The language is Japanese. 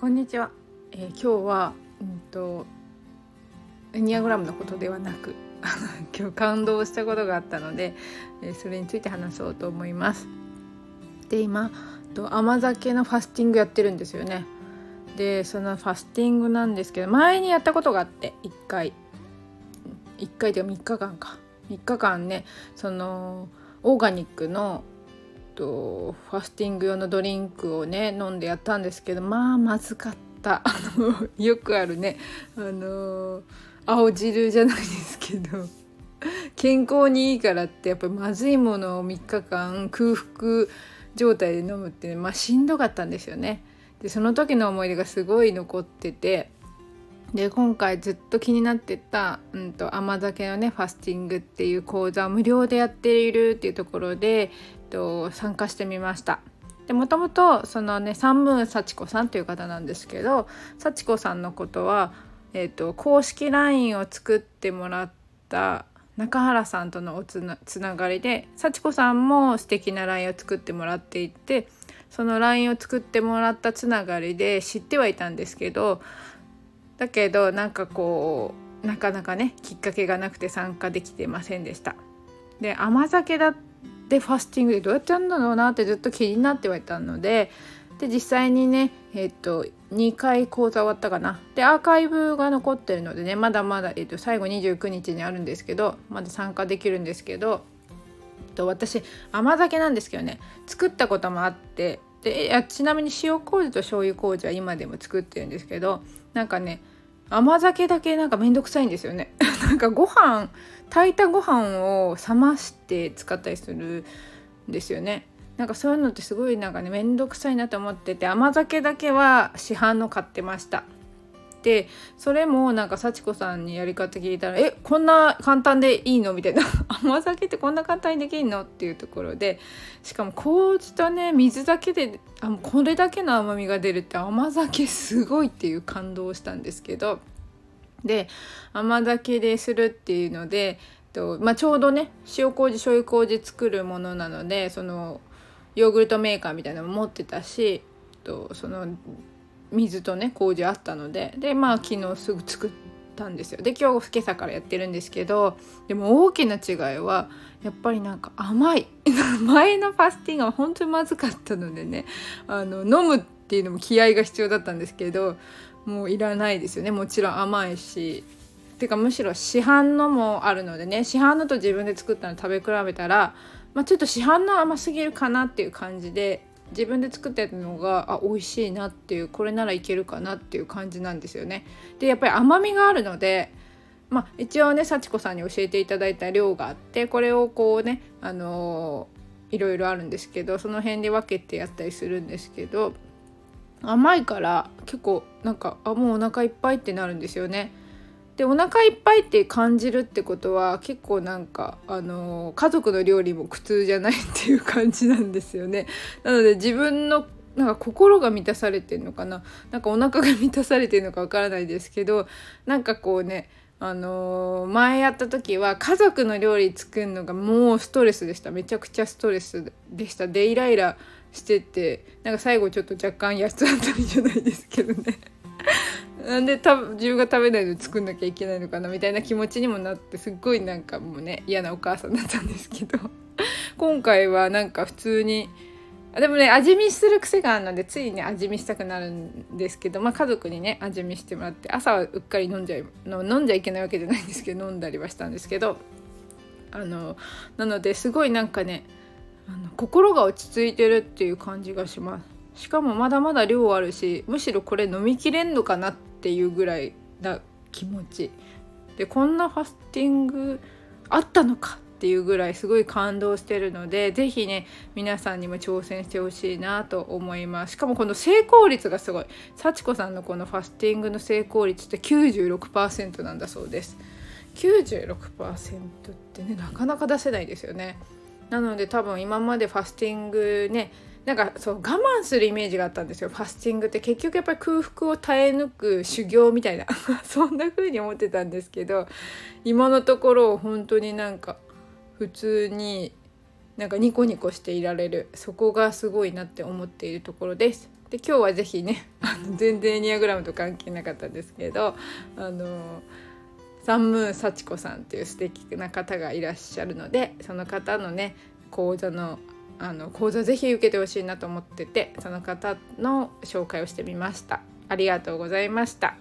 こんにちは、えー、今日はうんとエニアグラムのことではなく 今日感動したことがあったので、えー、それについて話そうと思います。で今と甘酒のファスティングやってるんですよね。でそのファスティングなんですけど前にやったことがあって1回。1回で3日間か。3日間ねそのオーガニックのとファスティング用のドリンクをね飲んでやったんですけどまあまずかったあのよくあるねあの青汁じゃないですけど健康にいいからってやっぱりまずいものを3日間空腹状態で飲むって、ね、まあしんどかったんですよね。でその時の思い出がすごい残っててで今回ずっと気になってた、うんと、甘酒のねファスティングっていう講座を無料でやっているっていうところでと参加してみました。もともとそのね三文幸子さんという方なんですけど幸子さんのことは、えーと、公式 LINE を作ってもらった中原さんとのおつなつながりで幸子さんも素敵な LINE を作ってもらっていてその LINE を作ってもらったつながりで知ってはいたんですけどだけどなんかこうなかなかねきっかけがなくて参加できてませんでした。で甘酒だってファスティングでどうやってやるんだろうなってずっと気になってはいたのでで実際にねえっ、と2回講座終わったかなでアーカイブが残ってるのでねまだまだ、えー、と最後29日にあるんですけどまだ参加できるんですけどと私甘酒なんですけどね作ったこともあってでちなみに塩麹と醤油麹は今でも作ってるんですけどなんかね甘酒だけなんかめんどくさいんですよね。なんかご飯炊いたご飯を冷まして使ったりするんですよね。なんかそういうのってすごいなんかねめんどくさいなと思ってて甘酒だけは市販の買ってました。でそれもなんか幸子さんにやり方聞いたら「えこんな簡単でいいの?」みたいな「甘酒ってこんな簡単にできんの?」っていうところでしかも麹とね水だけであこれだけの甘みが出るって甘酒すごいっていう感動したんですけどで甘酒でするっていうのでと、まあ、ちょうどね塩麹醤油麹作るものなのでそのヨーグルトメーカーみたいなのも持ってたしとその水とね麹あったのででまあ昨日すぐ作ったんですよ。で今日今朝からやってるんですけどでも大きな違いはやっぱりなんか甘い。前のファスティングは本当にまずかったのでねあの飲むっていうのも気合が必要だったんですけどもういらないですよね。もちろん甘いし。てかむしろ市販のもあるのでね市販のと自分で作ったの食べ比べたら、まあ、ちょっと市販の甘すぎるかなっていう感じで自分で作ってたのがあ美味しいなっていうこれならいけるかなっていう感じなんですよね。でやっぱり甘みがあるのでまあ、一応ね幸子さんに教えていただいた量があってこれをこうねあのー、いろいろあるんですけどその辺で分けてやったりするんですけど甘いから結構なんかあもうお腹いっぱいってなるんですよね。でお腹いっぱいって感じるってことは結構なんかあの家族の料理も苦痛じゃないっていう感じなんですよね。なので自分のなんか心が満たされてるのかな。なんかお腹が満たされてるのかわからないですけどなんかこうねあのー、前やった時は家族の料理作るのがもうストレスでした。めちゃくちゃストレスでした。でイライラしててなんか最後ちょっと若干安つったりじゃないですけどね。なんでた自分が食べないの作んなきゃいけないのかなみたいな気持ちにもなってすっごいなんかもうね嫌なお母さんだったんですけど 今回はなんか普通にでもね味見する癖があるのでついね味見したくなるんですけど、まあ、家族にね味見してもらって朝はうっかり飲んじゃい飲んじゃいけないわけじゃないんですけど飲んだりはしたんですけどあのなのですごいなんかねあの心が落ち着いてるっていう感じがします。しかもまだまだ量あるしむしろこれ飲みきれんのかなっていうぐらいな気持ち。でこんなファスティングあったのかっていうぐらいすごい感動してるので是非ね皆さんにも挑戦してほしいなと思います。しかもこの成功率がすごい。幸子さんのこのファスティングの成功率って96%なんだそうです。96%ってねなかなか出せないですよね。なので多分今までファスティングねなんかそう我慢するイメージがあったんですよ。ファスティングって結局やっぱり空腹を耐え抜く修行みたいな。そんな風に思ってたんですけど今のところ本当になんか普通になんかニコニコしていられる。そこがすごいなって思っているところです。で今日は是非ねあの全然エニアグラムと関係なかったんですけどあのサンムーン幸子さんっていう素敵な方がいらっしゃるのでその方のね講座のあの講座ぜひ受けてほしいなと思っててその方の紹介をしてみました。ありがとうございました。